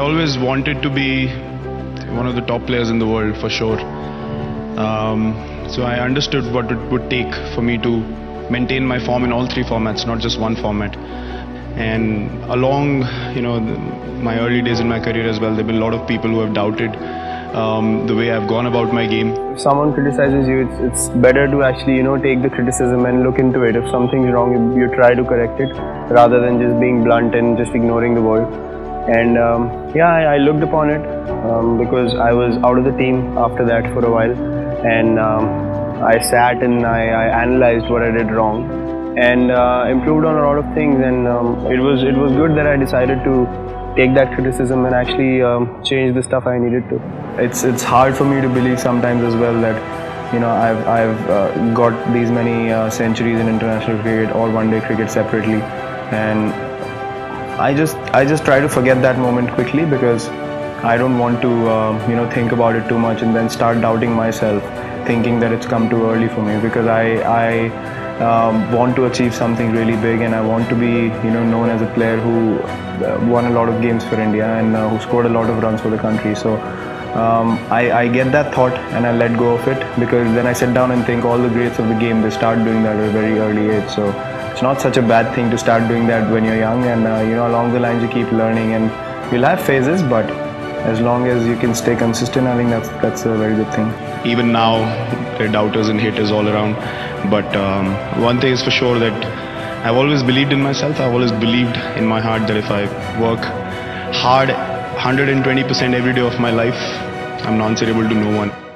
always wanted to be one of the top players in the world for sure. Um, so I understood what it would take for me to maintain my form in all three formats, not just one format. And along, you know, the, my early days in my career as well, there've been a lot of people who have doubted um, the way I've gone about my game. If someone criticizes you, it's, it's better to actually, you know, take the criticism and look into it. If something's wrong, you, you try to correct it rather than just being blunt and just ignoring the word. And um, yeah, I, I, looked upon it um, because I was out of the team after that for a while, and um, I sat and I, I, analyzed what I did wrong and uh, improved on a lot of things. And um, it was it was good that I decided to take that criticism and actually um, change the stuff I needed to. It's it's hard for me to believe sometimes as well that you know I've I've uh, got these many uh, centuries in international cricket or one day cricket separately, and I just I just try to forget that moment quickly because I don't want to uh, you know think about it too much and then start doubting myself, thinking that it's come too early for me because I I um, want to achieve something really big and I want to be you know known as a player who uh, won a lot of games for India and uh, who scored a lot of runs for the country. So. Um, I, I, get that thought and I let go of it because then I sit down and think all the greats of the game they start doing that at a very early age. So it's not such a bad thing to start doing that when you're young and uh, you know along the lines you keep learning and you'll have phases but as long as you can stay consistent I think that's that's a very good thing. Even now there are doubters and haters all around but um, one thing is for sure that I've always believed in myself. I've always believed in my heart that if I work hard 120% every day of my life I'm not answerable to no one